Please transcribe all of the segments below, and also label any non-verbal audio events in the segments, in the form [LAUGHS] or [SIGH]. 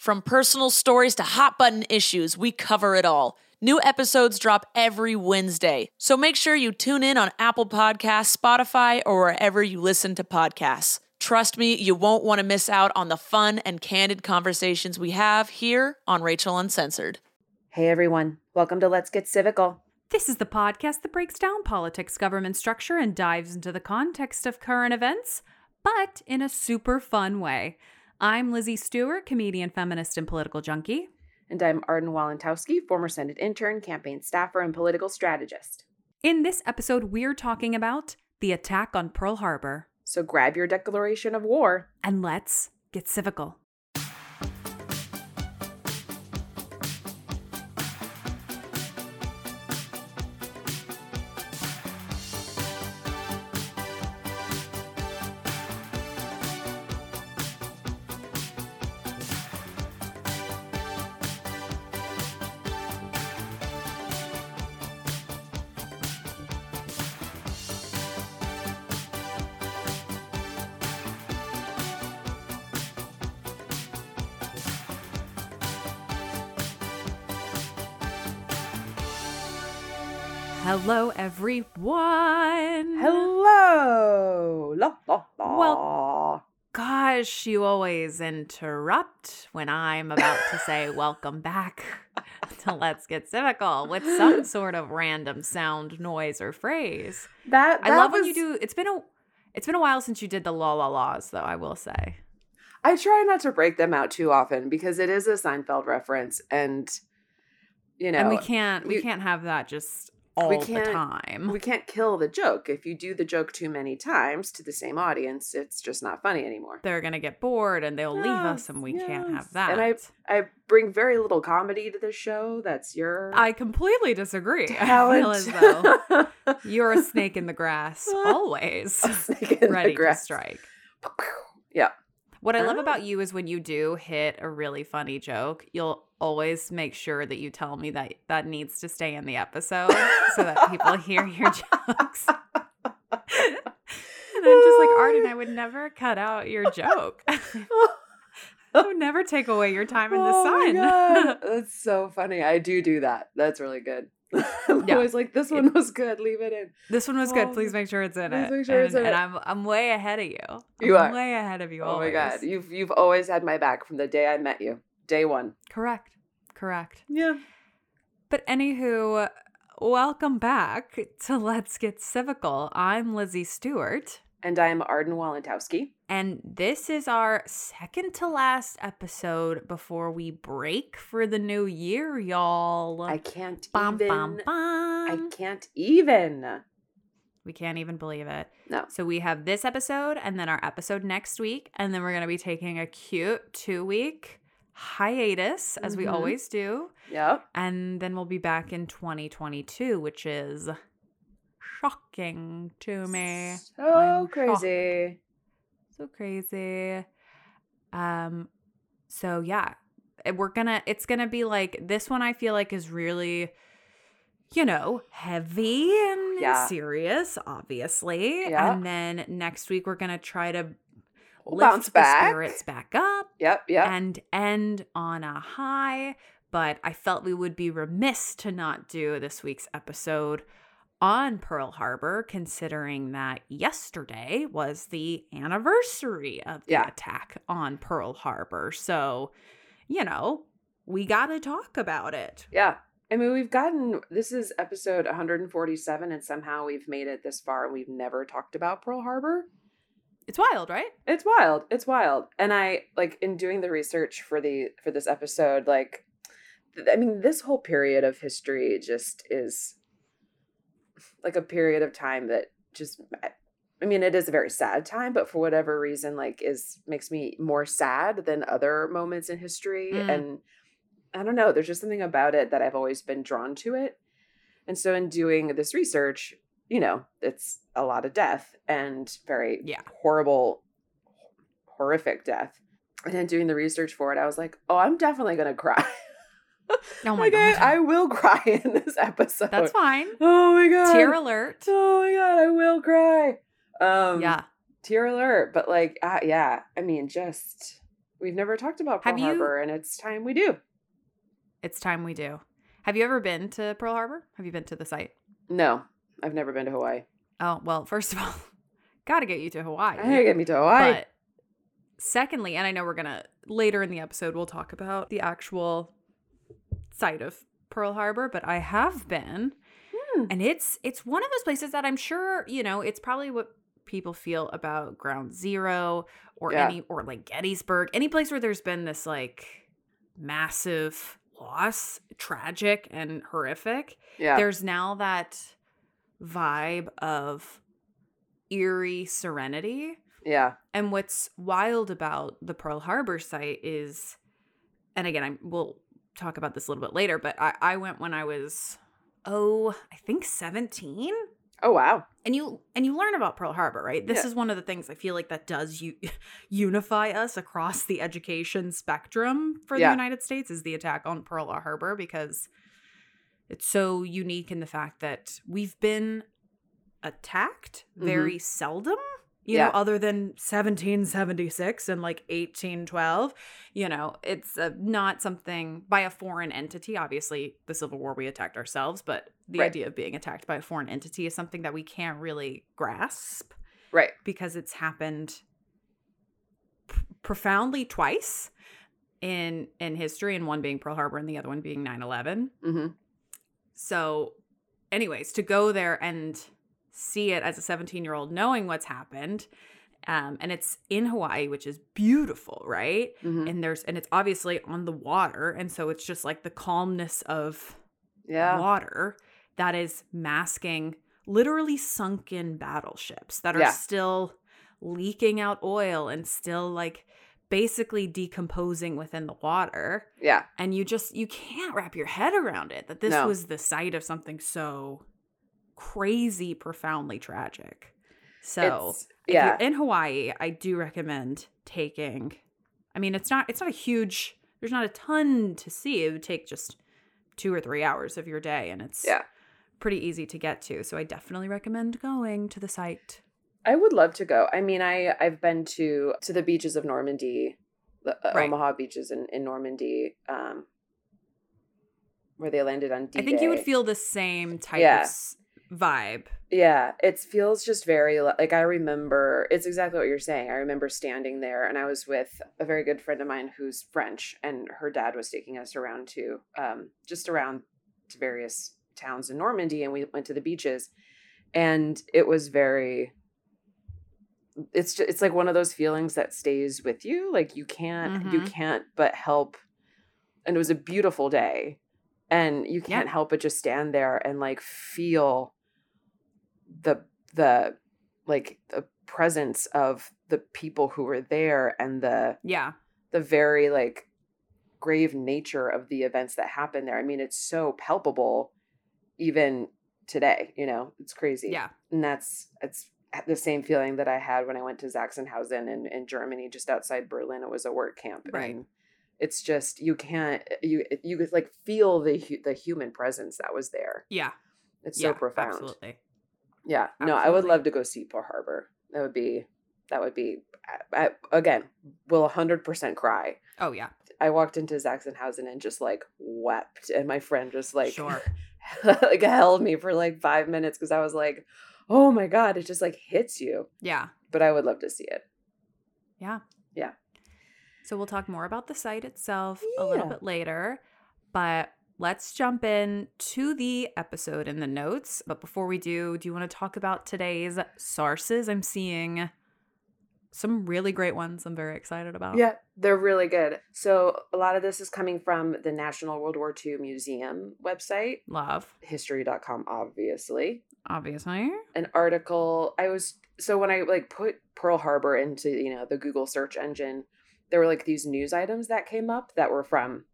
From personal stories to hot button issues, we cover it all. New episodes drop every Wednesday, so make sure you tune in on Apple Podcasts, Spotify, or wherever you listen to podcasts. Trust me, you won't want to miss out on the fun and candid conversations we have here on Rachel Uncensored. Hey everyone, welcome to Let's Get Civical. This is the podcast that breaks down politics, government structure, and dives into the context of current events, but in a super fun way. I'm Lizzie Stewart, comedian, feminist, and political junkie. And I'm Arden Walentowski, former Senate intern, campaign staffer, and political strategist. In this episode, we're talking about the attack on Pearl Harbor. So grab your declaration of war. And let's get civical. Hello, everyone. Hello. La, la, la. Well, Gosh, you always interrupt when I'm about to say [LAUGHS] welcome back to Let's Get Civical with some sort of random sound, noise, or phrase. that, I that love when you do it's been a it's been a while since you did the la la laws, though, I will say. I try not to break them out too often because it is a Seinfeld reference, and you know, and we can't we you- can't have that just all we the can't- time. we can't kill the joke. If you do the joke too many times to the same audience, it's just not funny anymore. They're gonna get bored and they'll leave us and we can't have that. And I I bring very little comedy to this show. That's your I completely disagree. [LAUGHS] I talent. feel as though [LAUGHS] you're a snake in the grass [LAUGHS] always. A snake in the ready to grass. strike. Yeah. What I love Ah. about you is when you do hit a really funny joke, you'll always make sure that you tell me that that needs to stay in the episode so that people hear your [LAUGHS] jokes. and I'm just like, Arden, I would never cut out your joke. [LAUGHS] I would never take away your time in the Oh sun. [LAUGHS] That's so funny. I do do that. That's really good. I'm Yeah. always like, this one was good. Leave it in. This one was Oh, good. Please make sure it's in please it. make sure it's and, in and it. I'm I'm way ahead of you. You I'm are. way ahead of you. Oh my god, you've you've always had my back from the day I met you. Day one. Correct. Correct. Yeah. But anywho, welcome back to Let's Get Civical. I'm Lizzie Stewart, And I'm Arden Walentowski. and this is our second to last episode before we break for the new year, y'all. I can't Bum, even. bum, bum. I can't even. We can't even believe it. No. So we have this episode and then our episode next week, and then we're going to be taking a cute two week hiatus, as we Mhm. always do. Yep. And then we'll be back in 2022, which is shocking to me. So I'm crazy. So crazy. Um so yeah, we're gonna it's gonna be like this one I feel like is really you know, heavy and, Yeah. serious, obviously. Yeah. And then next week we're gonna try to We'll lift bounce the back. spirits back up Yep. Yep. and end on a high. But I felt we would be remiss to not do this week's episode on Pearl Harbor, considering that yesterday was the anniversary of the Yeah. attack on Pearl Harbor. So, you know, we got to talk about it. Yeah. I mean, we've gotten this is episode 147, and somehow we've made it this far and we've never talked about Pearl Harbor. It's wild, right? It's wild. It's wild. And I like in doing the research for the for this episode, like I mean, this whole period of history just is like a period of time that just I mean, it is a very sad time, but for whatever reason, like is makes me more sad than other moments in history. Mm. And I don't know, there's just something about it that I've always been drawn to it. And so in doing this research, you know, it's a lot of death and very Yeah. horrible, horrific death. And then doing the research for it, I was like, oh, I'm definitely gonna cry. [LAUGHS] Oh my like God. I will cry in this episode. That's fine. Oh my god. Tear alert. Oh my god, I will cry. Um yeah. tear alert. But like uh, yeah, I mean just we've never talked about Pearl Have you- Harbor and it's time we do. It's time we do. Have you ever been to Pearl Harbor? Have you been to the site? No, I've never been to Hawaii. Oh, well, first of all, [LAUGHS] got to get you to Hawaii. I gotta get me to Hawaii. But secondly, and I know we're going to later in the episode we'll talk about the actual site of Pearl Harbor, but I have been Hmm. and it's it's one of those places that I'm sure, you know, it's probably what people feel about Ground Zero or Yeah. any or like Gettysburg, any place where there's been this like massive loss, tragic and horrific yeah. there's now that vibe of eerie serenity. yeah. And what's wild about the Pearl Harbor site is, and again, I will talk about this a little bit later, but I, I went when I was, oh, I think 17. Oh wow. And you and you learn about Pearl Harbor, right? This Yeah. is one of the things I feel like that does you [LAUGHS] unify us across the education spectrum for Yeah. the United States is the attack on Pearl Harbor because it's so unique in the fact that we've been attacked very seldom, you Yeah. know, other than 1776 and like 1812. You know, it's uh, not something by a foreign entity. Obviously, the Civil War we attacked ourselves, but the Right. idea of being attacked by a foreign entity is something that we can't really grasp Right. because it's happened p- profoundly twice in in history and one being Pearl Harbor and the other one being 9/11. Mm-hmm. So anyways, to go there and see it as a 17-year-old knowing what's happened um, and it's in Hawaii, which is beautiful, right? Mm-hmm. And there's and it's obviously on the water, and so it's just like the calmness of Yeah. water that is masking literally sunken battleships that are Yeah. still leaking out oil and still like basically decomposing within the water Yeah. and you just you can't wrap your head around it that this No. was the site of something so crazy profoundly tragic so It's- if yeah. you're in Hawaii, I do recommend taking. I mean, it's not it's not a huge. There's not a ton to see. It would take just two or three hours of your day, and it's Yeah. pretty easy to get to. So I definitely recommend going to the site. I would love to go. I mean, I I've been to to the beaches of Normandy, the uh, Right. Omaha beaches in in Normandy, um, where they landed on D. I think you would feel the same type Yeah. of vibe. Yeah, it feels just very like I remember. It's exactly what you're saying. I remember standing there, and I was with a very good friend of mine who's French, and her dad was taking us around to um, just around to various towns in Normandy, and we went to the beaches, and it was very. It's just, it's like one of those feelings that stays with you. Like you can't you Mhm. can't but help. And it was a beautiful day, and you can't Yeah. help but just stand there and like feel the the like the presence of the people who were there and the Yeah. the very like grave nature of the events that happened there. I mean, it's so palpable even today, you know. It's crazy. Yeah. And that's it's the same feeling that I had when I went to Sachsenhausen in, in Germany, just outside Berlin. It was a work camp. Right. And it's just you can't you you could like feel the the human presence that was there. Yeah. It's yeah, so profound. Absolutely. Yeah. No, I would love to go see Pearl Harbor. That would be that would be I, I, again will 100% cry. Oh yeah. I walked into Sachsenhausen and just like wept and my friend just like Sure. [LAUGHS] like held me for like 5 minutes cuz I was like, "Oh my god, it just like hits you." Yeah. But I would love to see it. Yeah. Yeah. So we'll talk more about the site itself a little bit later, but let's jump in to the episode in the notes. But before we do, do you want to talk about today's sources? I'm seeing some really great ones I'm very excited about. Yeah, they're really good. So a lot of this is coming from the National World War II Museum website, Love, history.com obviously. obviously. An article I was so when I like put Pearl Harbor into, you know, the Google search engine, there were like these news items that came up that were from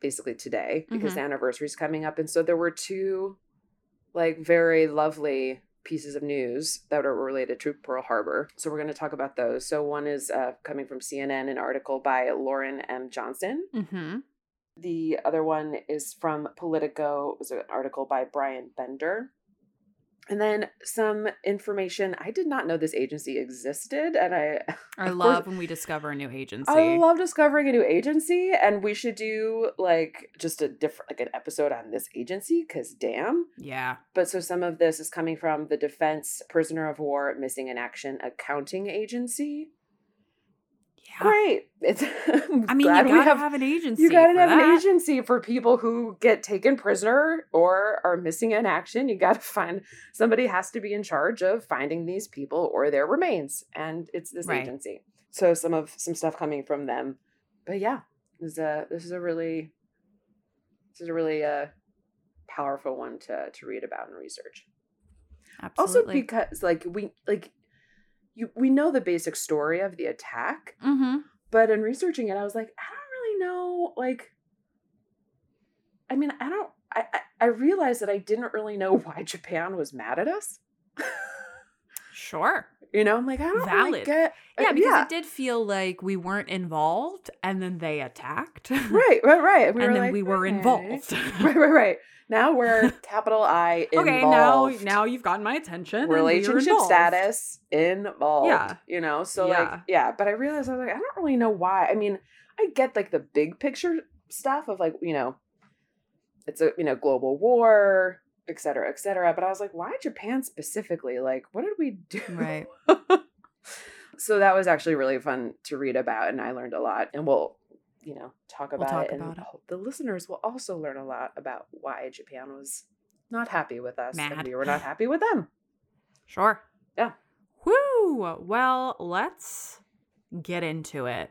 basically today because Mhm. the anniversary is coming up and so there were two like very lovely pieces of news that are related to Pearl Harbor. So we're going to talk about those. So one is uh, coming from CNN, an article by Lauren M. Johnson. Mm-hmm. The other one is from Politico. It was an article by Brian Bender. And then some information. I did not know this agency existed, and I [LAUGHS] I love course- when we discover a new agency. I love discovering a new agency, and we should do like just a different like an episode on this agency because damn. yeah. But so some of this is coming from the Defense Prisoner of War Missing in Action Accounting Agency. Great. It's [LAUGHS] I'm mean, you we gotta have have, an agency. you gotta for have an agency for people who get taken prisoner or are missing in action. You gotta [LAUGHS] find somebody has to be in charge of finding these people or their remains, and it's this Right. agency. So some of some stuff coming from them, but yeah, this is a this is a really this is a really uh powerful one to to read about and research. Absolutely. Also because like we like you we know the basic story of the attack, mm-hmm. but in researching it, I was like, I don't really know. Like, I mean, I don't. I I, I realized that I didn't really know [LAUGHS] why Japan was mad at us. [LAUGHS] Sure. you know, I'm like, I don't really Valid. get. uh, Yeah, because yeah, it did feel like we weren't involved and then they attacked. [LAUGHS] right, right, right. We and then like, we were "Okay." involved. [LAUGHS] Right, right, right. Now we're [LAUGHS] capital I involved. okay, now now you've gotten my attention. we relationship involved. status involved. Yeah. You know, so like, Yeah. yeah, but I realized I was like, I don't really know why. I mean, I get like the big picture stuff of like, you know, it's a, you know, global war, et cetera, et cetera. But I was like, why Japan specifically? Like, what did we do? Right. [LAUGHS] so that was actually really fun to read about and I learned a lot. And we'll, you know, talk about talk it. And about it. the listeners will also learn a lot about why Japan was not happy with us Mad. and we were not happy with them. Sure. Yeah. Woo! Well, let's get into it.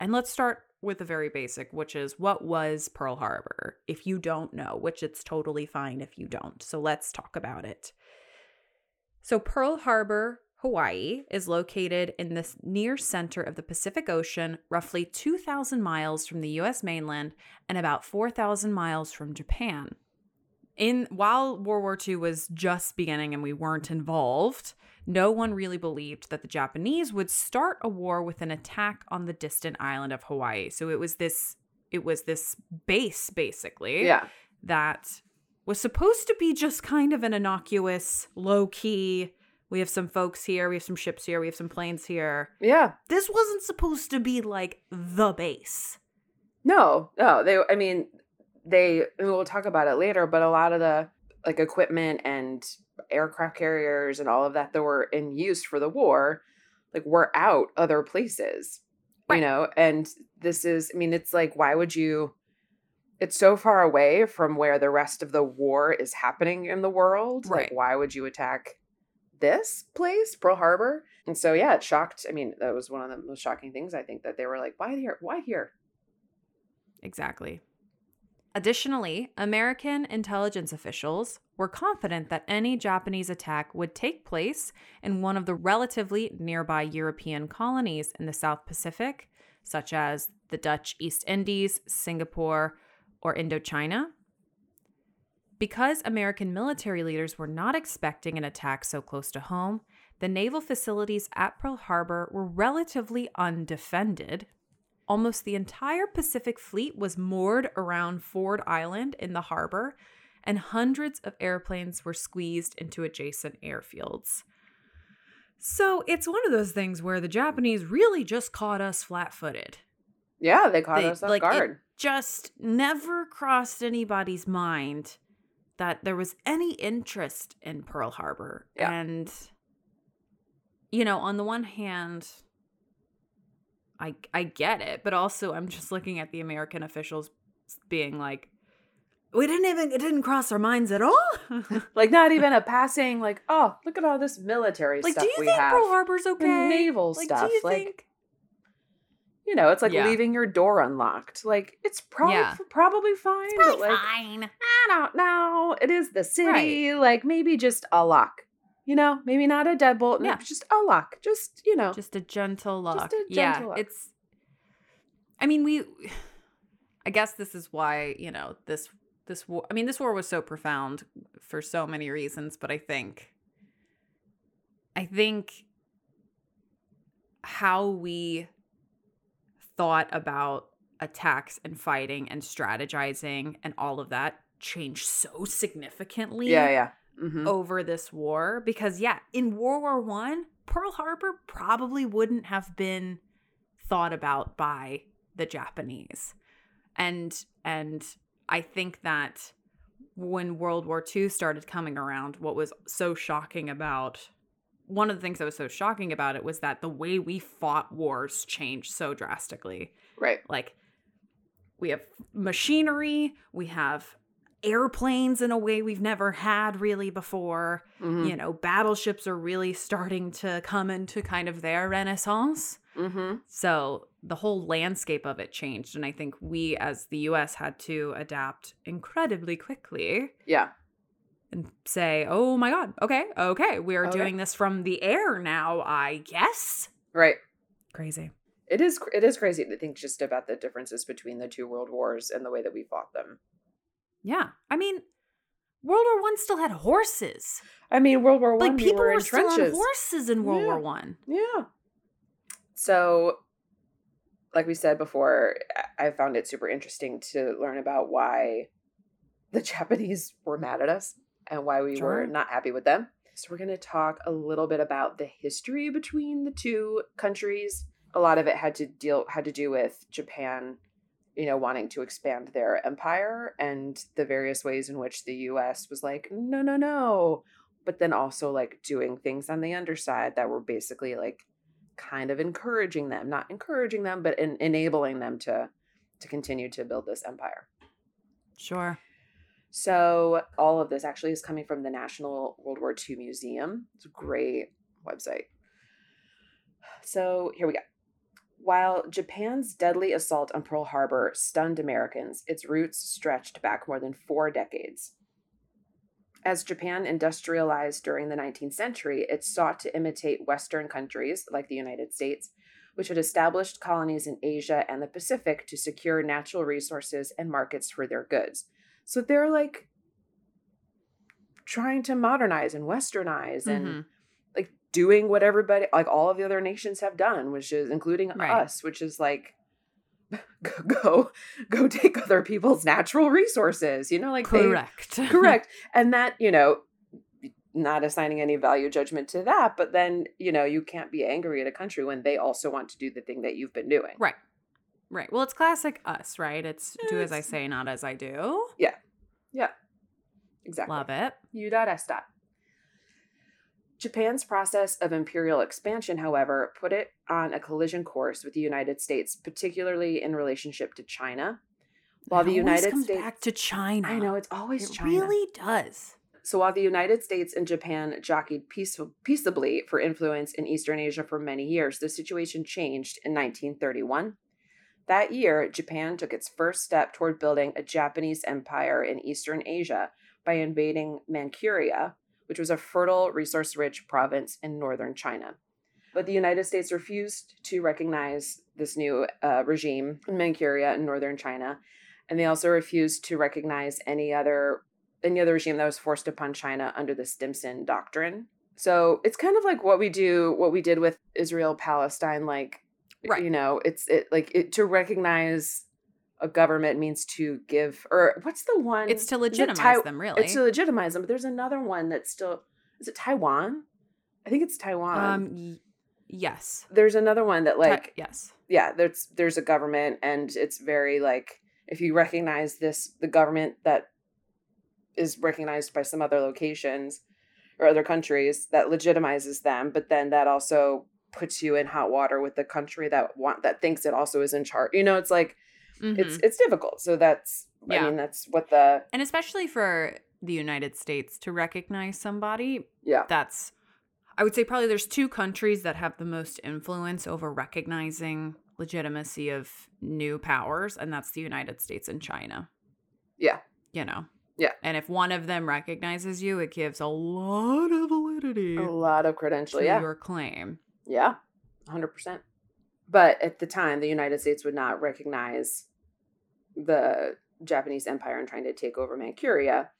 And let's start with the very basic, which is what was Pearl Harbor? If you don't know, which it's totally fine if you don't. So let's talk about it. So, Pearl Harbor, Hawaii, is located in the near center of the Pacific Ocean, roughly 2,000 miles from the US mainland and about 4,000 miles from Japan. In while World War II was just beginning and we weren't involved, no one really believed that the Japanese would start a war with an attack on the distant island of Hawaii. So it was this it was this base basically Yeah. that was supposed to be just kind of an innocuous, low key. We have some folks here, we have some ships here, we have some planes here. Yeah. This wasn't supposed to be like the base. No, no. They, I mean, they, we'll talk about it later, but a lot of the like equipment and aircraft carriers and all of that that were in use for the war, like were out other places, Right. you know? And this is, I mean, it's like, why would you? It's so far away from where the rest of the war is happening in the world. Like, Right. why would you attack this place, Pearl Harbor? And so, yeah, it shocked. I mean, that was one of the most shocking things. I think that they were like, why here? Why here? Exactly. Additionally, American intelligence officials were confident that any Japanese attack would take place in one of the relatively nearby European colonies in the South Pacific, such as the Dutch East Indies, Singapore, or Indochina. Because American military leaders were not expecting an attack so close to home, the naval facilities at Pearl Harbor were relatively undefended. Almost the entire Pacific Fleet was moored around Ford Island in the harbor, and hundreds of airplanes were squeezed into adjacent airfields. So it's one of those things where the Japanese really just caught us flat footed. Yeah, they caught They- us off like, it guard. Just never crossed anybody's mind that there was any interest in Pearl Harbor. Yeah. And, you know, on the one hand, I I get it, but also I'm just looking at the American officials being like, we didn't even it didn't cross our minds at all. [LAUGHS] like not even a passing like, oh, look at all this military like, stuff do you we think have. Pearl Harbor's okay? naval like, stuff, Do you like- think? you know, it's like Yeah. leaving your door unlocked. Like it's probably Yeah. probably fine. but like fine. I don't know. It is the city. Like maybe just a lock. You know, maybe not a deadbolt. No, Yeah. just a lock. Just you know. just a gentle Just lock. a yeah, gentle lock. it's. I mean, we. I guess this is why you know this this war. I mean, this war was so profound for so many reasons, but I think. I think. How we thought about attacks and fighting and strategizing and all of that changed so significantly yeah, yeah. hmm over this war because yeah in world war one pearl harbor probably wouldn't have been thought about by the japanese and and i think that when world war ii started coming around what was so shocking about one of the things that was so shocking about it was that the way we fought wars changed so drastically Right. like we have machinery we have airplanes in a way we've never had really before Mm-hmm. you know battleships are really starting to come into kind of their renaissance mm-hmm. so the whole landscape of it changed and i think we as the us had to adapt incredibly quickly Yeah. and say oh my god okay okay we are Okay. doing this from the air now i guess Right. crazy It is it is crazy to think just about the differences between the two world wars and the way that we fought them. yeah i mean world war one still had horses I mean, World War One. like we people were, were, in still on horses in World Yeah. War One. Yeah. So, like we said before, I found it super interesting to learn about why the [LAUGHS] Japanese were mad at us and why we Sure. were not happy with them. So, we're going to talk a little bit about the history between the two countries. A lot of it had to deal had to do with Japan, you know, wanting to expand their empire and the various ways in which the US was like, "No, no, no." But then also like doing things on the underside that were basically like kind of encouraging them, not encouraging them, but en- enabling them to to continue to build this empire. Sure. So all of this actually is coming from the National World War II Museum. It's a great website. So here we go. While Japan's deadly assault on Pearl Harbor stunned Americans, its roots stretched back more than four decades. As Japan industrialized during the 19th century, it sought to imitate Western countries like the United States, which had established colonies in Asia and the Pacific to secure natural resources and markets for their goods. So they're like trying to modernize and westernize and Mhm. like doing what everybody like all of the other nations have done, which is including Right. us, which is like [LAUGHS] go go take other people's natural resources, you know, like they- Correct. [LAUGHS] correct. And that, you know, not assigning any value judgment to that, but then, you know, you can't be angry at a country when they also want to do the thing that you've been doing. right. Right. Well, it's classic us, right? It's do as I say, not as I do. Yeah. Yeah. Exactly. Love it. You dot S dot. Japan's process of imperial expansion, however, put it on a collision course with the United States, particularly in relationship to China. While the It always United comes States, back to China. I know it's always It China. really does. So while the United States and Japan jockeyed peaceful, peaceably for influence in Eastern Asia for many years, the situation changed in 1931. That year, Japan took its first step toward building a Japanese empire in Eastern Asia by invading Manchuria, which was a fertile, resource rich province in northern China. But the United States refused to recognize this new uh, regime in Manchuria in northern China, and they also refused to recognize any other any other regime that was forced upon China under the Stimson Doctrine. So it's kind of like what we do, what we did with Israel Palestine. Like, Right. you know, it's it like it, to recognize a government means to give or what's the one? It's to it legitimize Tai- them, really. It's to legitimize them. But there's another one that's still is it Taiwan? I think it's Taiwan. um, y- yes. there's another one that like yes. yeah there's there's a government and it's very like if you recognize this the government that is recognized by some other locations or other countries that legitimizes them but then that also puts you in hot water with the country that want that thinks it also is in charge you know it's like it's Mhm. it's difficult so that's i Yeah. mean that's what the and especially for the United States to recognize somebody, yeah that's I would say probably there's two countries that have the most influence over recognizing legitimacy of new powers, and that's the United States and China. yeah You know. Yeah. And if one of them recognizes you, it gives a lot of validity a lot of credential to yeah your claim. Yeah, 100%. But at the time, the United States would not recognize the Japanese empire and trying to take over Manchuria.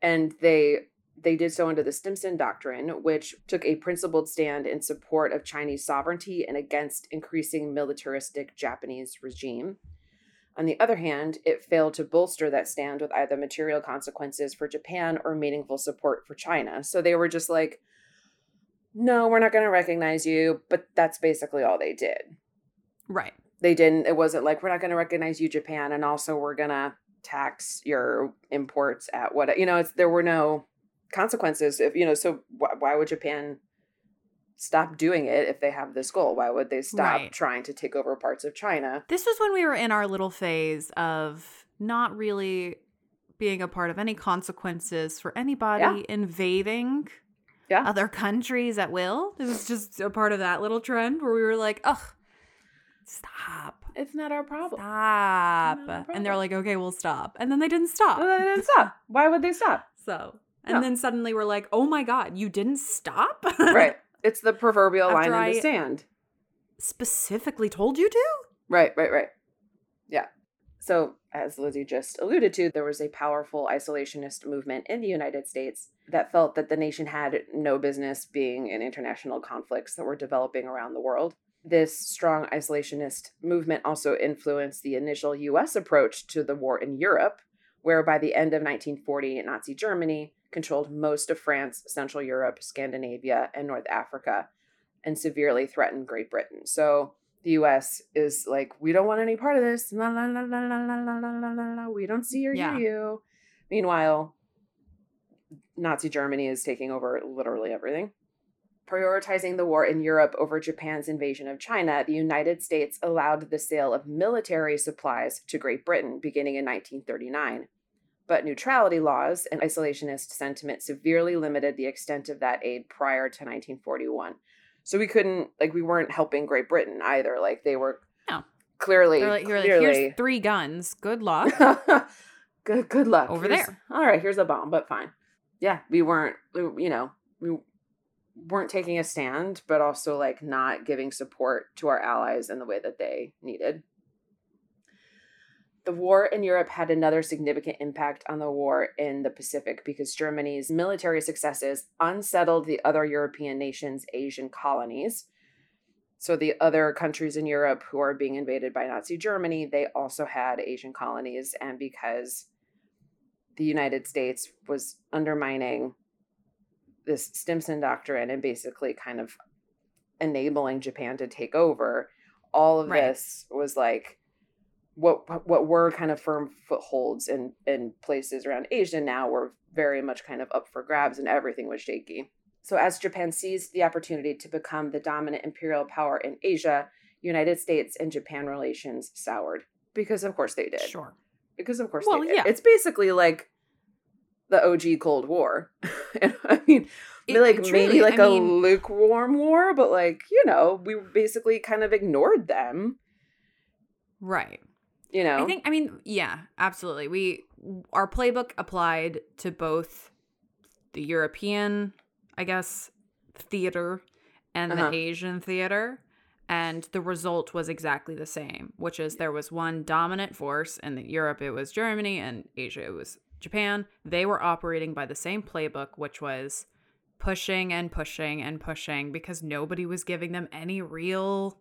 And they they did so under the Stimson Doctrine, which took a principled stand in support of Chinese sovereignty and against increasing militaristic Japanese regime. On the other hand, it failed to bolster that stand with either material consequences for Japan or meaningful support for China. So they were just like, no, we're not going to recognize you. But that's basically all they did. Right. They didn't, it wasn't like, we're not going to recognize you, Japan. And also, we're going to tax your imports at what, you know, it's, there were no consequences. If, you know, so why, why would Japan stop doing it if they have this goal? Why would they stop Right. trying to take over parts of China? This was when we were in our little phase of not really being a part of any consequences for anybody invading Yeah. other countries at will. It was just a part of that little trend where we were like, ugh, stop. It's not our problem. Stop. A And they're like, okay, we'll stop. And then they didn't stop. Well, they didn't stop. [LAUGHS] Why would they stop? So, and No. then suddenly we're like, oh my God, you didn't stop? [LAUGHS] Right. It's the proverbial line After in the sand. Specifically told you to? Right, right, right. Yeah. So, as Lizzie just alluded to, there was a powerful isolationist movement in the United States that felt that the nation had no business being in international conflicts that were developing around the world. This strong isolationist movement also influenced the initial US approach to the war in Europe, where by the end of 1940, Nazi Germany controlled most of France, Central Europe, Scandinavia, and North Africa, and severely threatened Great Britain. So, the US is like, we don't want any part of this. La, la, la, la, la, la, la, la, la. We don't see or Yeah. you. Meanwhile, Nazi Germany is taking over literally everything. Prioritizing the war in Europe over Japan's invasion of China, the United States allowed the sale of military supplies to Great Britain beginning in 1939. But neutrality laws and isolationist sentiment severely limited the extent of that aid prior to 1941. So we couldn't, like, we weren't helping Great Britain either. Like, they were No. clearly, like, you're like, clearly, here's three guns. Good luck. [LAUGHS] good good luck Over Here's- there. all right here's a bomb but fine yeah we weren't you know we weren't taking a stand but also like not giving support to our allies in the way that they needed the war in Europe had another significant impact on the war in the Pacific because Germany's military successes unsettled the other European nations' Asian colonies. So, the other countries in Europe who are being invaded by Nazi Germany, they also had Asian colonies. And because the United States was undermining this Stimson doctrine and basically kind of enabling Japan to take over, all of Right. this was like what what were kind of firm footholds in in places around Asia now were very much kind of up for grabs and everything was shaky. So as Japan seized the opportunity to become the dominant imperial power in Asia, United States and Japan relations soured because of course they did. Sure. Because of course Well, they did. yeah. It's basically like the OG Cold War. [LAUGHS] and I mean, It- like it maybe like I a mean- lukewarm war, but like, you know, we basically kind of ignored them, Right. you know. I think I mean, yeah, absolutely. We our playbook applied to both the European, I guess, theater and Uh-huh. the Asian theater. And the result was exactly the same, which is there was one dominant force. In Europe, it was Germany, and Asia, it was Japan. They were operating by the same playbook, which was pushing and pushing and pushing because nobody was giving them any real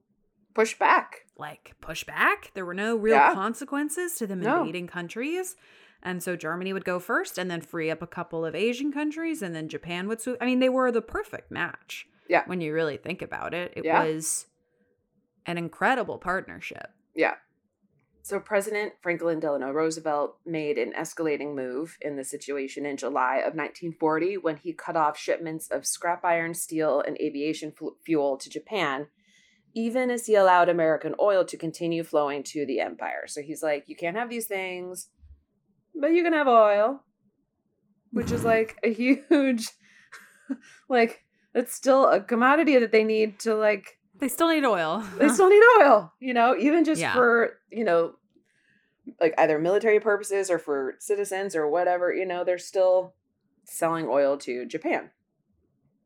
pushback. like pushback. There were no real Yeah. consequences to them No. invading countries. And so Germany would go first and then free up a couple of Asian countries and then Japan would swoop. I mean, they were the perfect match. Yeah. When you really think about it, it Yeah. was an incredible partnership. Yeah. So President Franklin Delano Roosevelt made an escalating move in the situation in July of 1940 when he cut off shipments of scrap iron, steel, and aviation fu- fuel to Japan, even as he allowed American oil to continue flowing to the empire. So he's like, you can't have these things, but you can have oil, which is [LAUGHS] like a huge, [LAUGHS] like, it's still a commodity that they need to like They still need oil. [LAUGHS] they still need oil, you know, even just Yeah. for, you know, like either military purposes or for citizens or whatever, you know, they're still selling oil to Japan.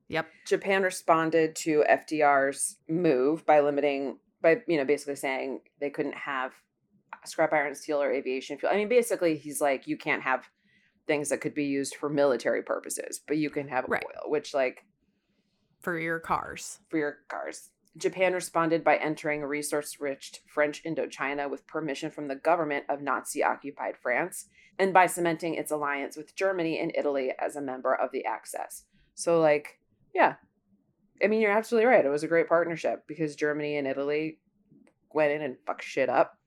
yep. Japan responded to FDR's move by limiting, by, you know, basically saying they couldn't have scrap iron, steel, or aviation fuel. I mean, basically, he's like, you can't have things that could be used for military purposes, but you can have Right. oil, which, like, For your cars. for your cars. Japan responded by entering resource rich French Indochina with permission from the government of Nazi occupied France and by cementing its alliance with Germany and Italy as a member of the Axis. So, like, yeah. I mean, you're absolutely right. It was a great partnership because Germany and Italy went in and fucked shit up.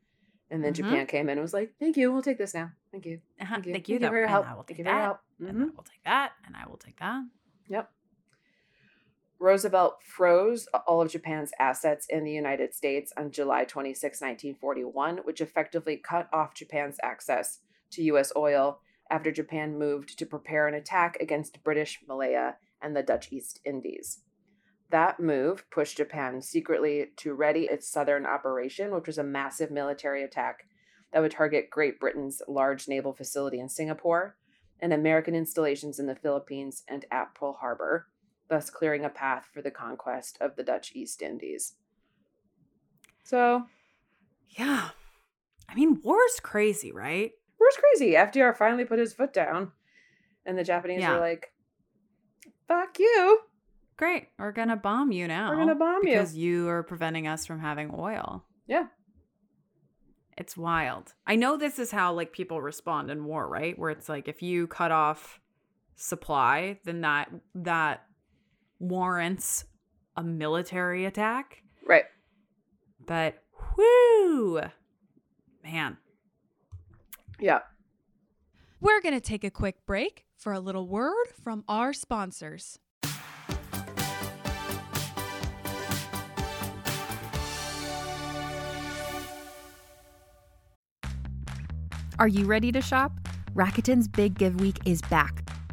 And then Mhm. Japan came in and was like, thank you, we'll take this now. Thank you. Uh-huh. Thank you. Thank you, Thank you for your and help. I will Thank take you for your that. help. And Mhm. I will take that. And I will take that. Yep. Roosevelt froze all of Japan's assets in the United States on July 26, 1941, which effectively cut off Japan's access to U.S. oil after Japan moved to prepare an attack against British Malaya and the Dutch East Indies. That move pushed Japan secretly to ready its southern operation, which was a massive military attack that would target Great Britain's large naval facility in Singapore and American installations in the Philippines and at Pearl Harbor, thus clearing a path for the conquest of the Dutch East Indies. So, Yeah. I mean, war's crazy, right? War's crazy? FDR finally put his foot down, and the Japanese Yeah. were like, fuck you. Great. We're going to bomb you now. We're gonna bomb you. Because you are preventing us from having oil. Yeah. It's wild. I know this is how like people respond in war, right? Where it's like if you cut off supply, then that that warrants a military attack. Right. But whoo, man. Yeah. We're going to take a quick break for a little word from our sponsors. Are you ready to shop? Rakuten's Big Give Week is back.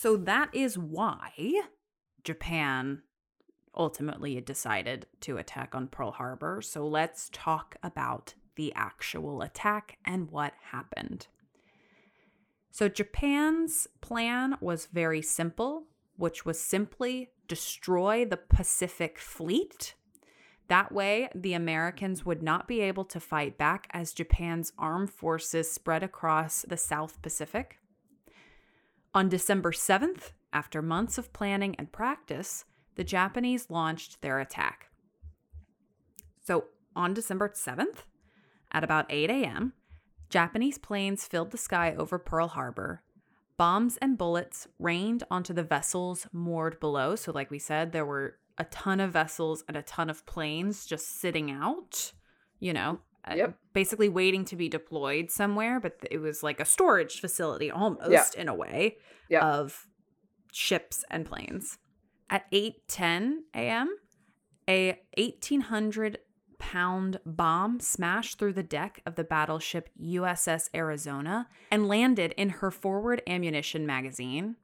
So that is why Japan ultimately decided to attack on Pearl Harbor. So let's talk about the actual attack and what happened. So Japan's plan was very simple, which was simply destroy the Pacific Fleet. That way, the Americans would not be able to fight back as Japan's armed forces spread across the South Pacific. On December 7th, after months of planning and practice, the Japanese launched their attack. So, on December 7th, at about 8 a.m., Japanese planes filled the sky over Pearl Harbor. Bombs and bullets rained onto the vessels moored below. So, like we said, there were a ton of vessels and a ton of planes just sitting out, you know, Uh, yep. basically waiting to be deployed somewhere. But it was like a storage facility almost in a way of ships and planes. At 8:10 a.m., a 1800 pound bomb smashed through the deck of the battleship USS Arizona and landed in her forward ammunition magazine.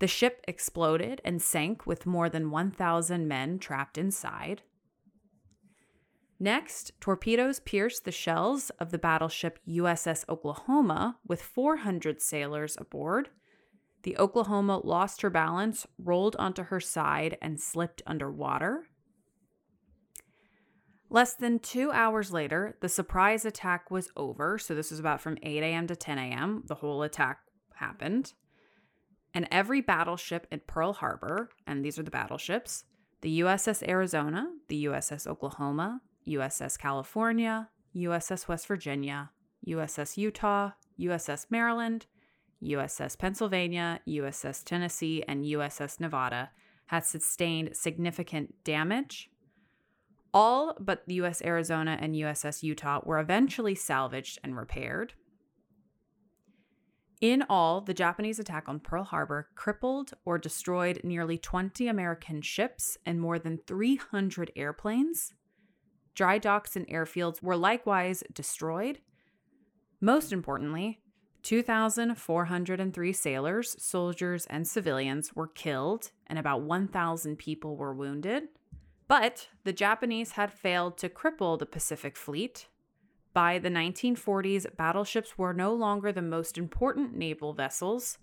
The ship exploded and sank with more than 1,000 men trapped inside. Next, torpedoes pierced the shells of the battleship USS Oklahoma with 400 sailors aboard. The Oklahoma lost her balance, rolled onto her side, and slipped underwater. Less than two hours later, the surprise attack was over. So, this was about from 8 a.m. to 10 a.m. The whole attack happened. And every battleship at Pearl Harbor, and these are the battleships the USS Arizona, the USS Oklahoma, USS California, USS West Virginia, USS Utah, USS Maryland, USS Pennsylvania, USS Tennessee, and USS Nevada had sustained significant damage. All but the US Arizona and USS Utah were eventually salvaged and repaired. In all, the Japanese attack on Pearl Harbor crippled or destroyed nearly 20 American ships and more than 300 airplanes. Dry docks and airfields were likewise destroyed. Most importantly, 2,403 sailors, soldiers, and civilians were killed, and about 1,000 people were wounded. But the Japanese had failed to cripple the Pacific Fleet. By the 1940s, battleships were no longer the most important naval vessels.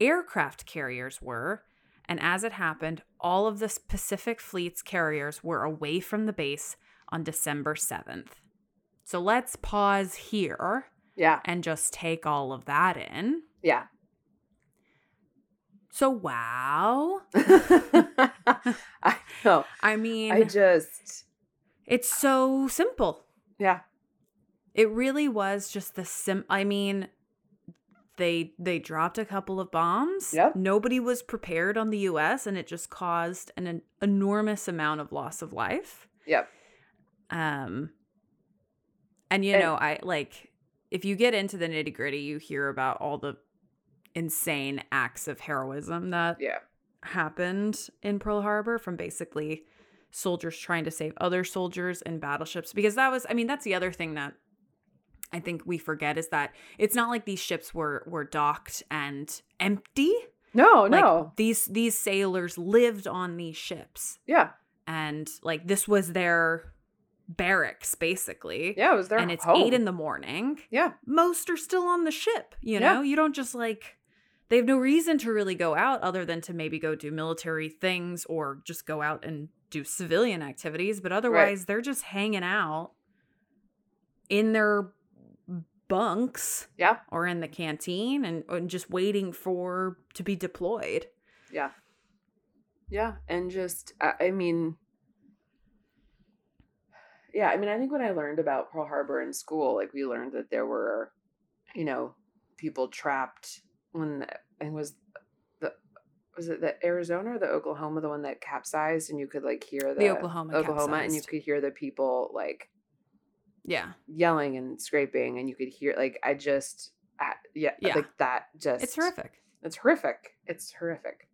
Aircraft carriers were, and as it happened, all of the Pacific Fleet's carriers were away from the base on December 7th. So let's pause here Yeah. and just take all of that in. Yeah. So, wow. [LAUGHS] I know. [LAUGHS] I mean, I just it's so simple. yeah. It really was just the sim. I mean, they they dropped a couple of bombs. Yep. Nobody was prepared on the U.S. and it just caused an, an enormous amount of loss of life. Yep. Um, and you And- know, I like if you get into the nitty gritty, you hear about all the insane acts of heroism that Yeah. happened in Pearl Harbor from basically soldiers trying to save other soldiers in battleships because that was I mean that's the other thing that I think we forget is that it's not like these ships were were docked and empty. No, Like no. these these sailors lived on these ships yeah. and like this was their barracks basically. Yeah, it was their and it's home. eight in the morning. Yeah. Most are still on the ship. You Yeah. know, you don't just like they have no reason to really go out other than to maybe go do military things or just go out and do civilian activities. But otherwise, they're just hanging out in their bunks Yeah. or in the canteen and, and just waiting for to be deployed. Yeah. Yeah. And just, I, I mean, yeah, I mean, I think when I learned about Pearl Harbor in school, like we learned that there were, you know, people trapped when the- it was the was it the Arizona or the Oklahoma, the one that capsized, and you could like hear the, The Oklahoma Oklahoma, and you could hear the people like Yeah. yelling and scraping, and you could hear like I just, I, yeah, Yeah. like that. Just It's horrific. It's horrific. It's horrific.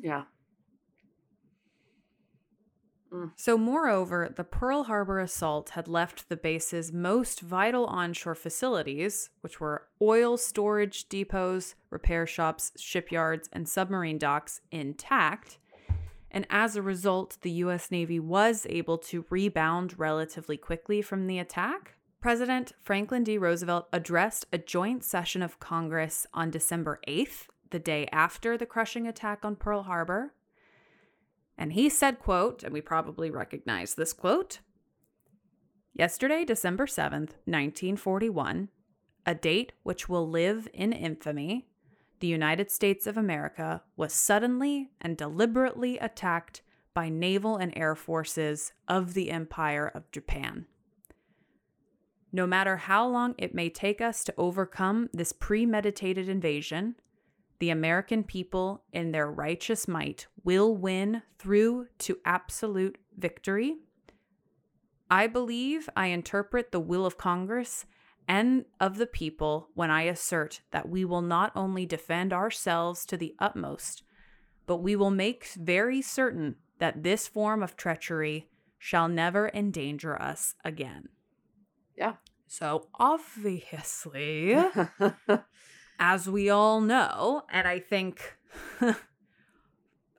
Yeah. Mm. So, moreover, the Pearl Harbor assault had left the base's most vital onshore facilities, which were oil storage depots, repair shops, shipyards, and submarine docks, intact. And as a result, the U.S. Navy was able to rebound relatively quickly from the attack. President Franklin D. Roosevelt addressed a joint session of Congress on December 8th, the day after the crushing attack on Pearl Harbor. And he said, quote, and we probably recognize this quote Yesterday, December 7th, 1941, a date which will live in infamy, the United States of America was suddenly and deliberately attacked by naval and air forces of the Empire of Japan. No matter how long it may take us to overcome this premeditated invasion, the American people, in their righteous might, will win through to absolute victory. I believe I interpret the will of Congress and of the people when I assert that we will not only defend ourselves to the utmost, but we will make very certain that this form of treachery shall never endanger us again. Yeah. So obviously, [LAUGHS] as we all know, and I think [LAUGHS]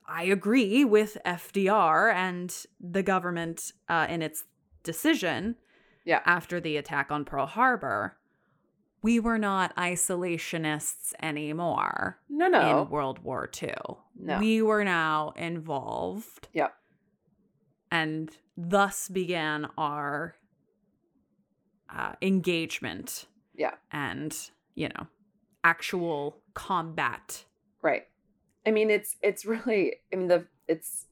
I agree with FDR and the government uh, in its decision Yeah. after the attack on Pearl Harbor, we were not isolationists anymore No, no. in World War II. No. We were now involved. Yep. And thus began our uh, engagement Yeah. and, you know, actual combat. Right. I mean, it's it's really. I mean, the it's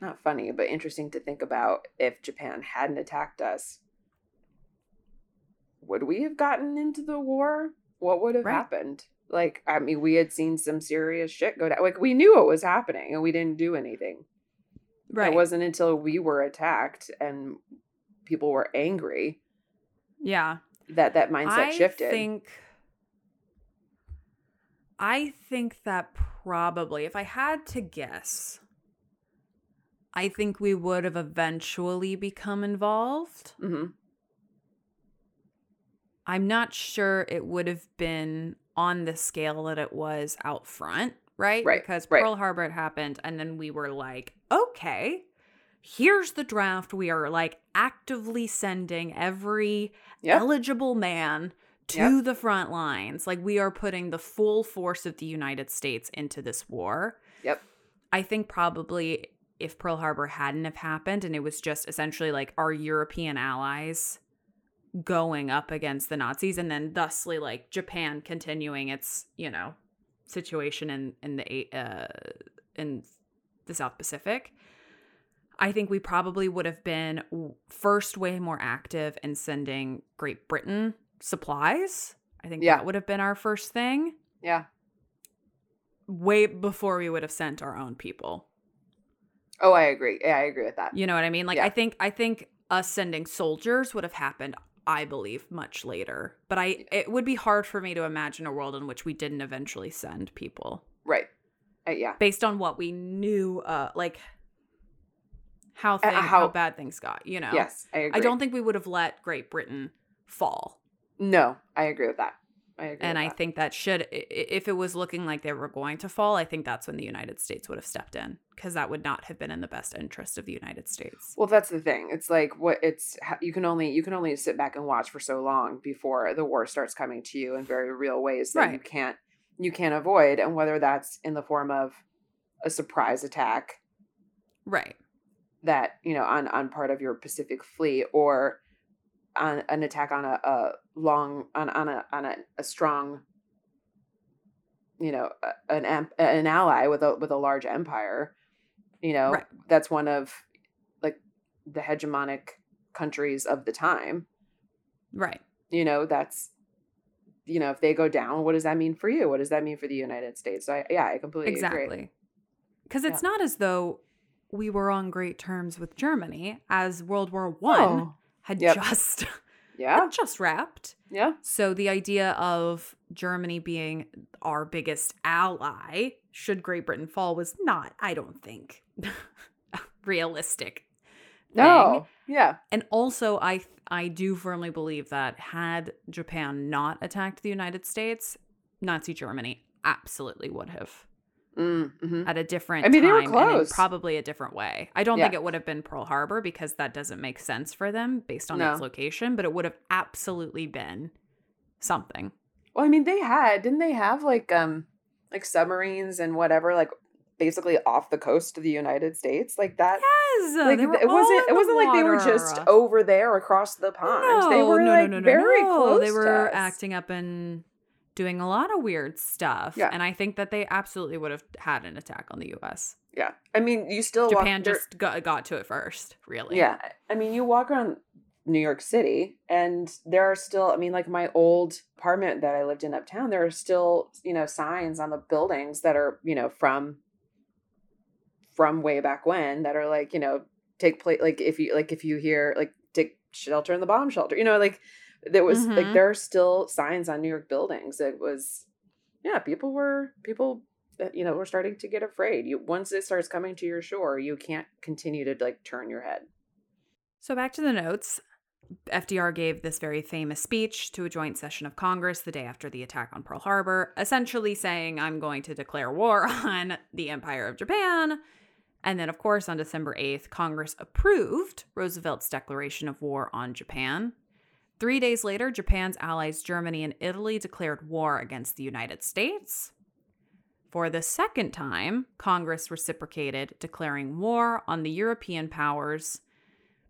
not funny, but interesting to think about if Japan hadn't attacked us. Would we have gotten into the war? What would have Right. happened? Like, I mean, we had seen some serious shit go down. Like, we knew what was happening, and we didn't do anything. Right. It wasn't until we were attacked and people were angry Yeah. that that mindset I shifted. I think I think that probably if I had to guess I think we would have eventually become involved. hmm I'm not sure it would have been on the scale that it was out front, right? Right, Because right. Pearl Harbor had happened, and then we were like, okay, here's the draft. We are like actively sending every Yep. eligible man to Yep. the front lines. Like, we are putting the full force of the United States into this war. Yep. I think probably if Pearl Harbor hadn't have happened and it was just essentially like our European allies going up against the Nazis and then thusly like Japan continuing its, you know, situation in in the uh in the South Pacific. I think we probably would have been first way more active in sending Great Britain supplies. I think Yeah. that would have been our first thing Yeah. way before we would have sent our own people. Oh, I agree. Yeah, I agree with that. You know what I mean? Like Yeah. I think I think us sending soldiers would have happened I believe much later. But I it would be hard for me to imagine a world in which we didn't eventually send people Right. Uh, yeah. based on what we knew uh like how Uh, how, how- bad things got, you know. Yes, I agree. I don't think we would have let Great Britain fall. No, I agree with that. I agree. And I that. think that should, if it was looking like they were going to fall, I think that's when the United States would have stepped in because that would not have been in the best interest of the United States. Well, that's the thing. It's like what it's you can only you can only sit back and watch for so long before the war starts coming to you in very real ways that you can't you can't avoid, and whether that's in the form of a surprise attack Right. that you know on on part of your Pacific Fleet or on an attack on a, a long on on a on a, a strong you know an an ally with a with a large empire you know Right. that's one of like the hegemonic countries of the time Right. you know that's you know, if they go down, what does that mean for you? What does that mean for the United States? So I, yeah, I completely agree. Exactly. Because it's not as though we were on great terms with Germany as World War One Oh. Had Yep. just [LAUGHS] Yeah. had just wrapped. Yeah. So the idea of Germany being our biggest ally should Great Britain fall was not, I don't think, [LAUGHS] realistic. No. Yeah. And also I I do firmly believe that had Japan not attacked the United States, Nazi Germany absolutely would have Mm, mhm. at a different I mean, they were in close. probably a different way. I don't Yeah. think it would have been Pearl Harbor because that doesn't make sense for them based on No. its location, but it would have absolutely been something. Well, I mean, they had didn't they have like um like submarines and whatever like basically off the coast of the United States like that. Yes, Like it wasn't it wasn't like they were just over there across the pond. they were no, no, like no, no, very no. close. They were acting up and doing a lot of weird stuff. Yeah. And I think that they absolutely would have had an attack on the US. Yeah. I mean, you still Japan there- just got, got to it first, really. Yeah. I mean, you walk around New York City and there are still, I mean, like my old apartment that I lived in uptown, there are still, you know, signs on the buildings that are, you know, from from way back when that are like, you know, take place like if you like if you hear like take shelter in the bomb shelter, you know, like there was like Mhm. there are still signs on New York buildings. It was yeah, people were people you know were starting to get afraid. You once it starts coming to your shore, you can't continue to like turn your head. So back to the notes. FDR gave this very famous speech to a joint session of Congress the day after the attack on Pearl Harbor, essentially saying, I'm going to declare war [LAUGHS] on the Empire of Japan. And then, of course, on December 8th, Congress approved Roosevelt's declaration of war on Japan. Three days later, Japan's allies Germany and Italy declared war against the United States. For the second time, Congress reciprocated, declaring war on the European powers.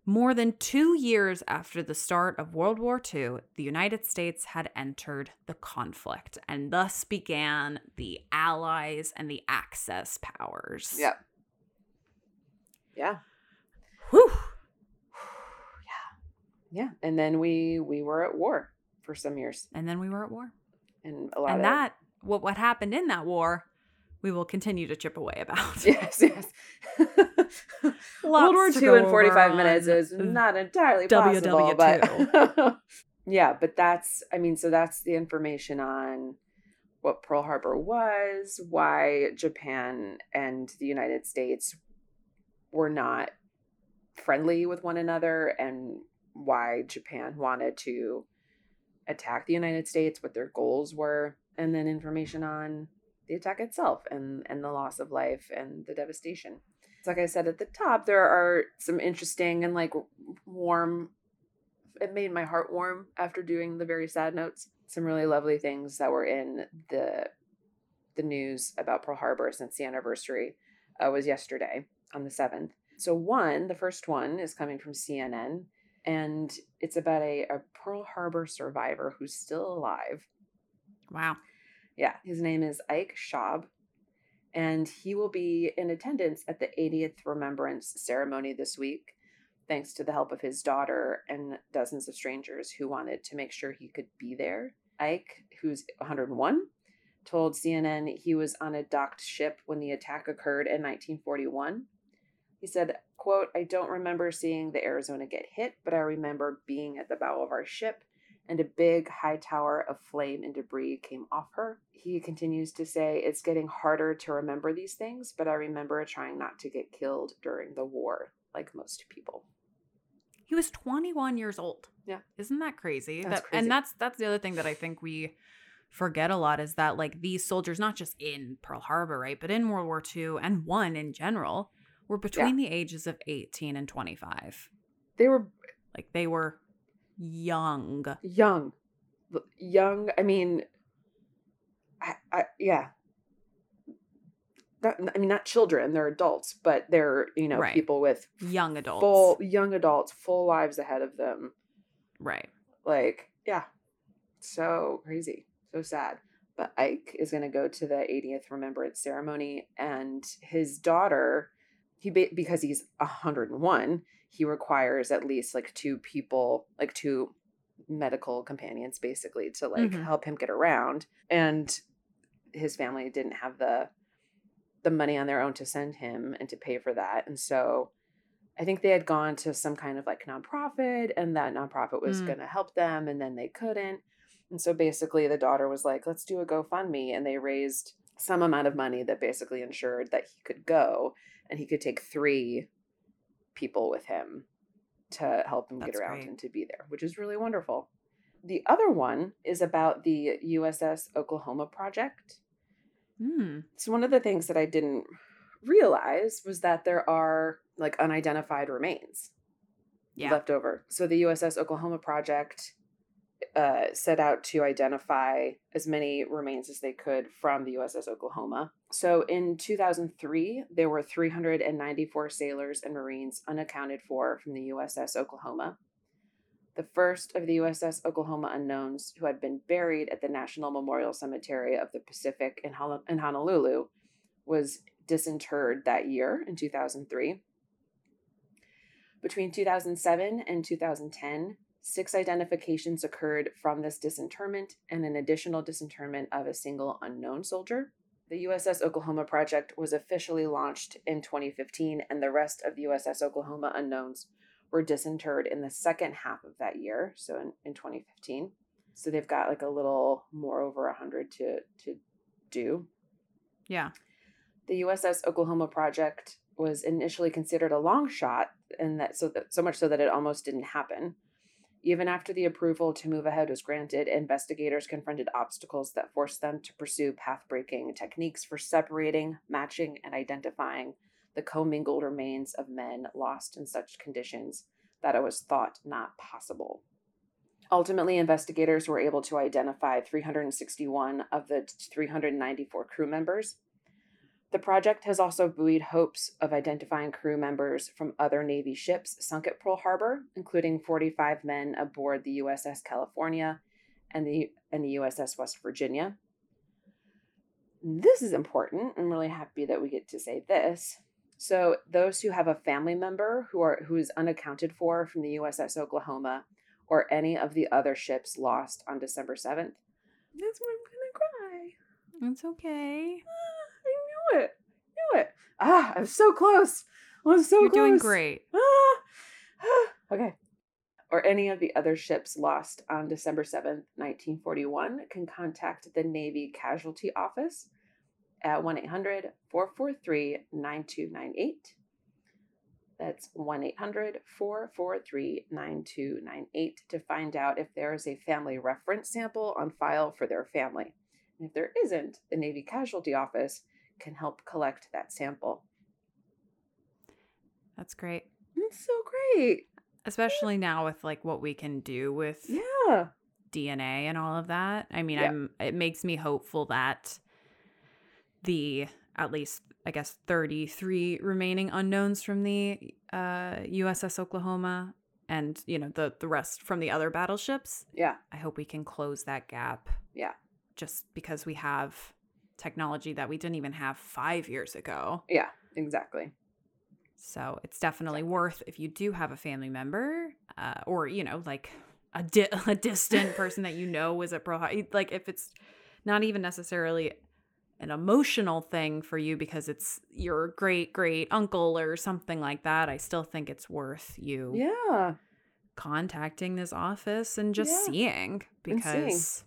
More than two years after the start of World War II, the United States had entered the conflict, and thus began the Allies and the Axis powers. Yeah. Yeah. Yeah. And then we we were at war for some years. And then we were at war. And a lot And of that, what, what happened in that war, we will continue to chip away about. [LAUGHS] Yes, yes. [LAUGHS] World War II in 45 minutes is not entirely possible. WW2. But [LAUGHS] yeah, but that's, I mean, so that's the information on what Pearl Harbor was, why Japan and the United States were not friendly with one another, and why Japan wanted to attack the United States, what their goals were, and then information on the attack itself and and the loss of life and the devastation. So like I said at the top, there are some interesting and like warm. It made my heart warm after doing the very sad notes. Some really lovely things that were in the the news about Pearl Harbor since the anniversary uh, was yesterday on the seventh. So one, the first one is coming from CNN, and it's about a, a Pearl Harbor survivor who's still alive. Wow. Yeah, his name is Ike Schab, and he will be in attendance at the 80th Remembrance ceremony this week, thanks to the help of his daughter and dozens of strangers who wanted to make sure he could be there. Ike, who's 101, told CNN he was on a docked ship when the attack occurred in 1941. He said, quote, I don't remember seeing the Arizona get hit, but I remember being at the bow of our ship and a big high tower of flame and debris came off her. He continues to say, It's getting harder to remember these things, but I remember trying not to get killed during the war, like most people. He was 21 years old. Yeah. Isn't that crazy? That's that, crazy. And that's that's the other thing that I think we forget a lot is that like these soldiers, not just in Pearl Harbor, right, but in World War II and one in general, were between the ages of 18 and 25. They were Like they were young. young. Young, I mean, I, I yeah. Not, I mean, not children, they're adults, but they're, you know, Right. people with Young adults. full, young adults, full lives ahead of them. Right. Like, yeah, so crazy, so sad. But Ike is going to go to the 80th remembrance ceremony, and his daughter, he because he's 101, he requires at least like two people, like two medical companions basically to like Mhm. help him get around and his family didn't have the the money on their own to send him and to pay for that and so i think they had gone to some kind of like nonprofit and that nonprofit was Mm. going to help them and then they couldn't and so basically the daughter was like let's do a gofundme and they raised some amount of money that basically ensured that he could go and he could take three people with him to help him That's get around great. and to be there, which is really wonderful. The other one is about the USS Oklahoma project. Hmm. So one of the things that I didn't realize was that there are like unidentified remains Yeah. left over. So the USS Oklahoma project uh, set out to identify as many remains as they could from the USS Oklahoma. So in 2003, there were 394 sailors and Marines unaccounted for from the USS Oklahoma. The first of the USS Oklahoma unknowns who had been buried at the National Memorial Cemetery of the Pacific in, Hol- in Honolulu was disinterred that year in 2003. Between 2007 and 2010, six identifications occurred from this disinterment and an additional disinterment of a single unknown soldier. The USS Oklahoma project was officially launched in 2015, and the rest of the USS Oklahoma unknowns were disinterred in the second half of that year, so in, in 2015. So they've got like a little more over 100 to, to do. Yeah. The USS Oklahoma project was initially considered a long shot, and that so that so much so that it almost didn't happen. Even after the approval to move ahead was granted, investigators confronted obstacles that forced them to pursue path breaking techniques for separating, matching, and identifying the commingled remains of men lost in such conditions that it was thought not possible. Ultimately, investigators were able to identify 361 of the 394 crew members. The project has also buoyed hopes of identifying crew members from other Navy ships sunk at Pearl Harbor, including 45 men aboard the USS California and the, and the USS West Virginia. This is important. I'm really happy that we get to say this. So, those who have a family member who are who is unaccounted for from the USS Oklahoma or any of the other ships lost on December 7th, that's when I'm gonna cry. It's okay. Ah. Knew it. Knew it. Ah, I was so close. I was so close. You're close. doing great. Ah, ah. [SIGHS] okay. Or any of the other ships lost on December 7th, 1941, can contact the Navy Casualty Office at 1 800 443 9298. That's 1 800 443 9298 to find out if there is a family reference sample on file for their family. And if there isn't, the Navy Casualty Office can help collect that sample. That's great. That's so great. Especially now with like what we can do with Yeah. DNA and all of that. I mean, Yeah. I'm it makes me hopeful that the at least I guess 33 remaining unknowns from the uh, USS Oklahoma and you know the the rest from the other battleships. Yeah. I hope we can close that gap Yeah. just because we have technology that we didn't even have 5 years ago. Yeah. Exactly. So it's definitely worth if you do have a family member, uh, or you know, like a di- [LAUGHS] a distant person that you know was at Harbor. Like if it's not even necessarily an emotional thing for you because it's your great great uncle or something like that. I still think it's worth you Yeah. contacting this office and just Yeah. seeing because.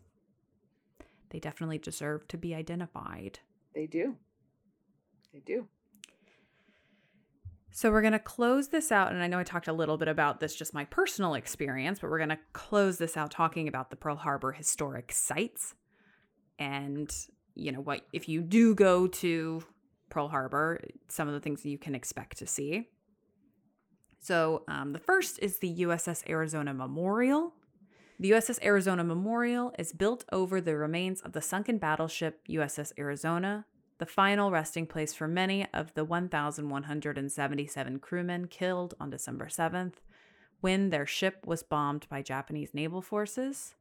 They definitely deserve to be identified. They do. They do. So we're going to close this out. And I know I talked a little bit about this, just my personal experience, but we're going to close this out talking about the Pearl Harbor historic sites. And, you know, what if you do go to Pearl Harbor, some of the things that you can expect to see. So um, the first is the USS Arizona Memorial. The USS Arizona Memorial is built over the remains of the sunken battleship USS Arizona, the final resting place for many of the 1,177 crewmen killed on December 7th when their ship was bombed by Japanese naval forces.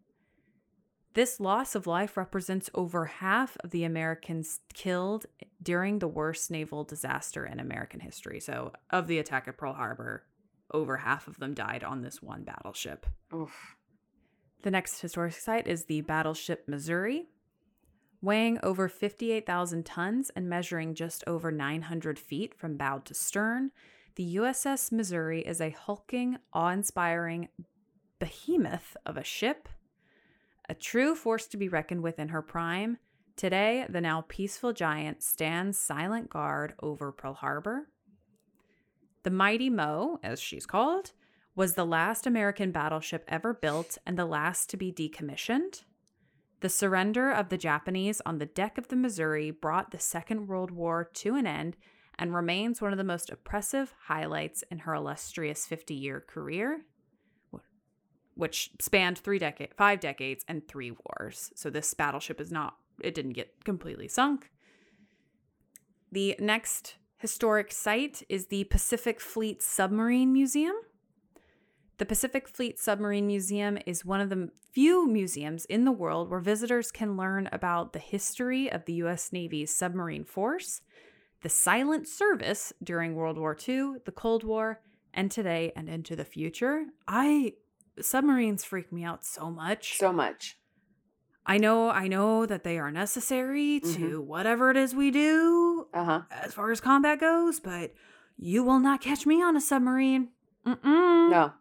This loss of life represents over half of the Americans killed during the worst naval disaster in American history. So, of the attack at Pearl Harbor, over half of them died on this one battleship. Oof. The next historic site is the battleship Missouri. Weighing over 58,000 tons and measuring just over 900 feet from bow to stern, the USS Missouri is a hulking, awe inspiring behemoth of a ship, a true force to be reckoned with in her prime. Today, the now peaceful giant stands silent guard over Pearl Harbor. The Mighty Mo, as she's called, was the last American battleship ever built and the last to be decommissioned. The surrender of the Japanese on the deck of the Missouri brought the Second World War to an end and remains one of the most oppressive highlights in her illustrious 50 year career, which spanned three decades, five decades, and three wars. So this battleship is not, it didn't get completely sunk. The next historic site is the Pacific Fleet Submarine Museum. The Pacific Fleet Submarine Museum is one of the few museums in the world where visitors can learn about the history of the U.S. Navy's submarine force, the silent service during World War II, the Cold War, and today and into the future. I submarines freak me out so much. So much. I know, I know that they are necessary to whatever it is we do Uh-huh. as far as combat goes, but you will not catch me on a submarine. Mm-mm. No.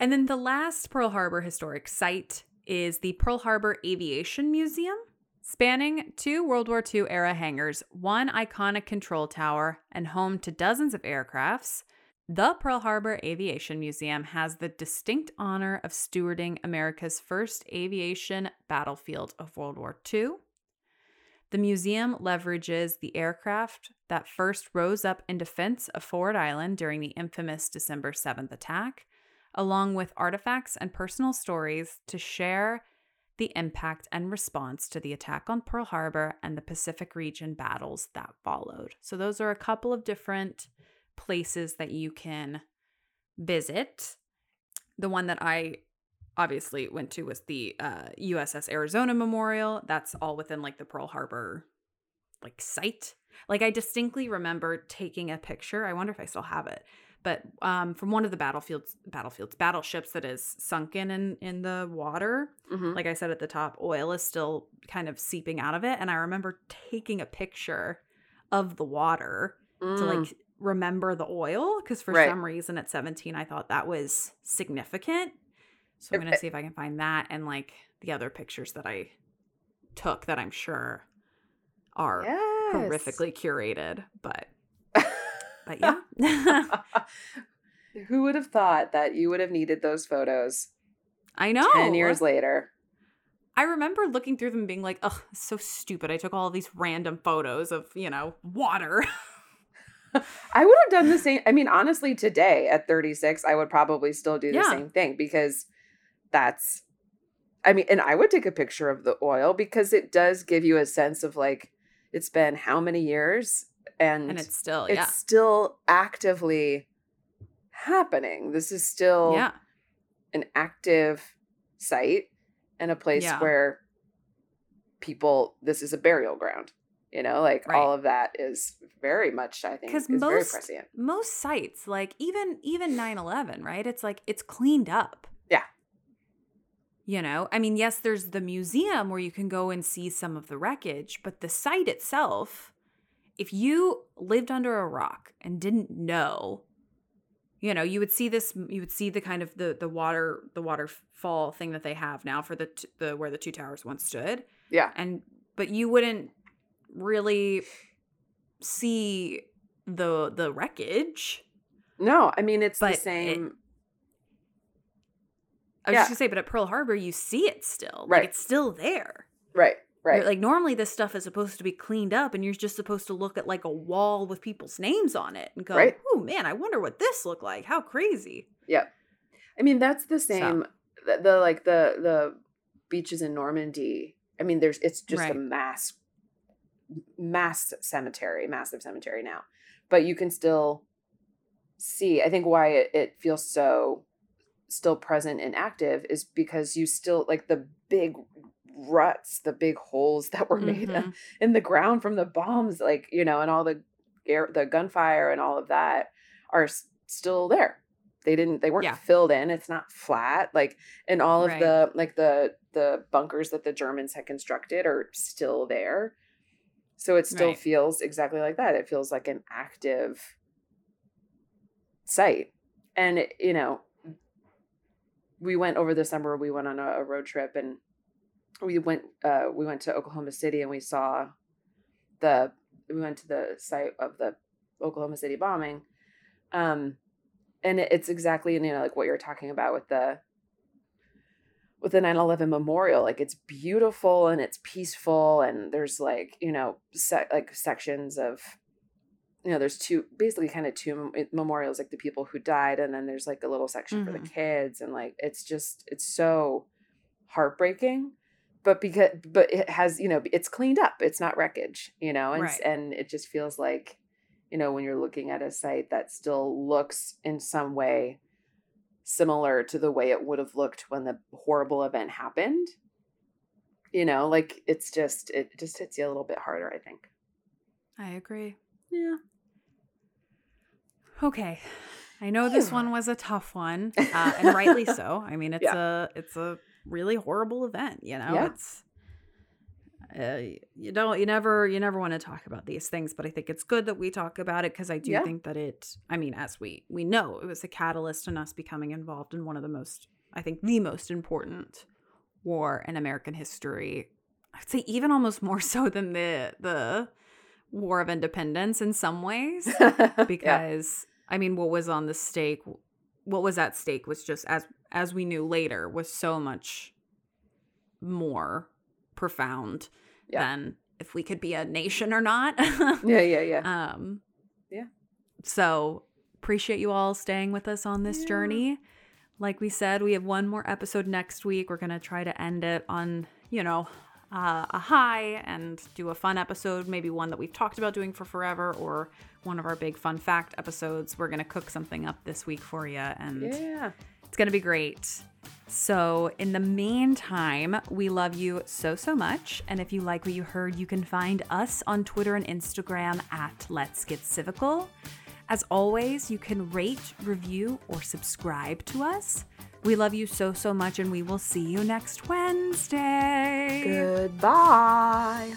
And then the last Pearl Harbor historic site is the Pearl Harbor Aviation Museum, spanning two World War II era hangars, one iconic control tower, and home to dozens of aircrafts. The Pearl Harbor Aviation Museum has the distinct honor of stewarding America's first aviation battlefield of World War II. The museum leverages the aircraft that first rose up in defense of Ford Island during the infamous December 7th attack, along with artifacts and personal stories to share the impact and response to the attack on Pearl Harbor and the Pacific region battles that followed. So, those are a couple of different places that you can visit. The one that I obviously went to was the uh, USS Arizona Memorial. That's all within like the Pearl Harbor like site. Like I distinctly remember taking a picture. I wonder if I still have it. But um, from one of the battlefields, battlefields, battleships that is sunken in in the water. Mhm. Like I said at the top, oil is still kind of seeping out of it, and I remember taking a picture of the water to Mm. like remember the oil because for Right. some reason at 17 I thought that was significant. So I'm going to see if I can find that and like the other pictures that I took that I'm sure are Yes. horrifically curated, but but uh, [LAUGHS] yeah. [LAUGHS] Who would have thought that you would have needed those photos I know. 10 years later? I remember looking through them being like, "Oh, so stupid. I took all these random photos of, you know, water." [LAUGHS] I would have done the same. I mean, honestly, today at 36, I would probably still do the Yeah. same thing because that's, I mean, and I would take a picture of the oil because it does give you a sense of like, it's been how many years? And, and it's still, it's yeah. still actively happening. This is still Yeah. an active site and a place Yeah. where people, this is a burial ground. You know, like Right. all of that is very much, I think, because is very most prescient. most sites like even even 9-11 right it's like it's cleaned up Yeah. you know i mean yes there's the museum where you can go and see some of the wreckage but the site itself if you lived under a rock and didn't know you know you would see this you would see the kind of the the water the waterfall thing that they have now for the t- the where the two towers once stood Yeah. and but you wouldn't really see the the wreckage No, I mean it's But the it- same. I was Yeah. just gonna say, but at Pearl Harbor, you see it still. Right. Like it's still there. right, right. Like normally, this stuff is supposed to be cleaned up, and you're just supposed to look at like a wall with people's names on it and go, Right. "Oh man, I wonder what this looked like. How crazy!" yeah. I mean that's the same. The, the like the the beaches in Normandy. I mean, there's it's just Right. a mass mass cemetery, massive cemetery now, but you can still see. I think why it, it feels so still present and active is because you still like the big ruts, the big holes that were made Mhm. [LAUGHS] in the ground from the bombs, like you know, and all the air, the gunfire and all of that are s- still there. They didn't they weren't Yeah. filled in. It's not flat. Like and all of Right. the like the the bunkers that the Germans had constructed are still there. So it still Right. feels exactly like that. It feels like an active site. And it- you know, we went over the summer we went on a, a road trip and we went uh we went to Oklahoma City and we saw the we went to the site of the Oklahoma City bombing. Um and it- it's exactly you know like what you're talking about with the with the 9/11 memorial like it's beautiful and it's peaceful and there's like you know se- like sections of you know there's two basically kind of two memorials like the people who died and then there's like a little section for the kids and like it's just it's so heartbreaking but because but it has you know it's cleaned up it's not wreckage you know and Right. and it just feels like you know when you're looking at a site that still looks in some way similar to the way it would have looked when the horrible event happened you know like it's just it just hits you a little bit harder i think I agree. yeah Okay. I know this one was a tough one, uh, and [LAUGHS] rightly so. I mean, it's Yeah. a it's a really horrible event. You know, Yeah. it's uh, you don't you never you never want to talk about these things, but I think it's good that we talk about it because I do Yeah. think that it. I mean, as we we know, it was a catalyst in us becoming involved in one of the most, I think, the most important war in American history. I'd say even almost more [LAUGHS] so than the the War of Independence in some ways [LAUGHS] because I mean, what was on the stake, what was at stake was just as as we knew later was so much more profound Yeah. than if we could be a nation or not. yeah yeah yeah [LAUGHS] um, Yeah. So appreciate you all staying with us on this journey. Like we said, we have one more episode next week. We're gonna try to end it on, you know, uh, a high and do a fun episode, maybe one that we've talked about doing for forever, or one of our big fun fact episodes. We're gonna cook something up this week for you, and yeah it's going to be great. So, in the meantime, we love you so, so much. And if you like what you heard, you can find us on Twitter and Instagram at Let's Get Civical. As always, you can rate, review, or subscribe to us. We love you so, so much, and we will see you next Wednesday. goodbye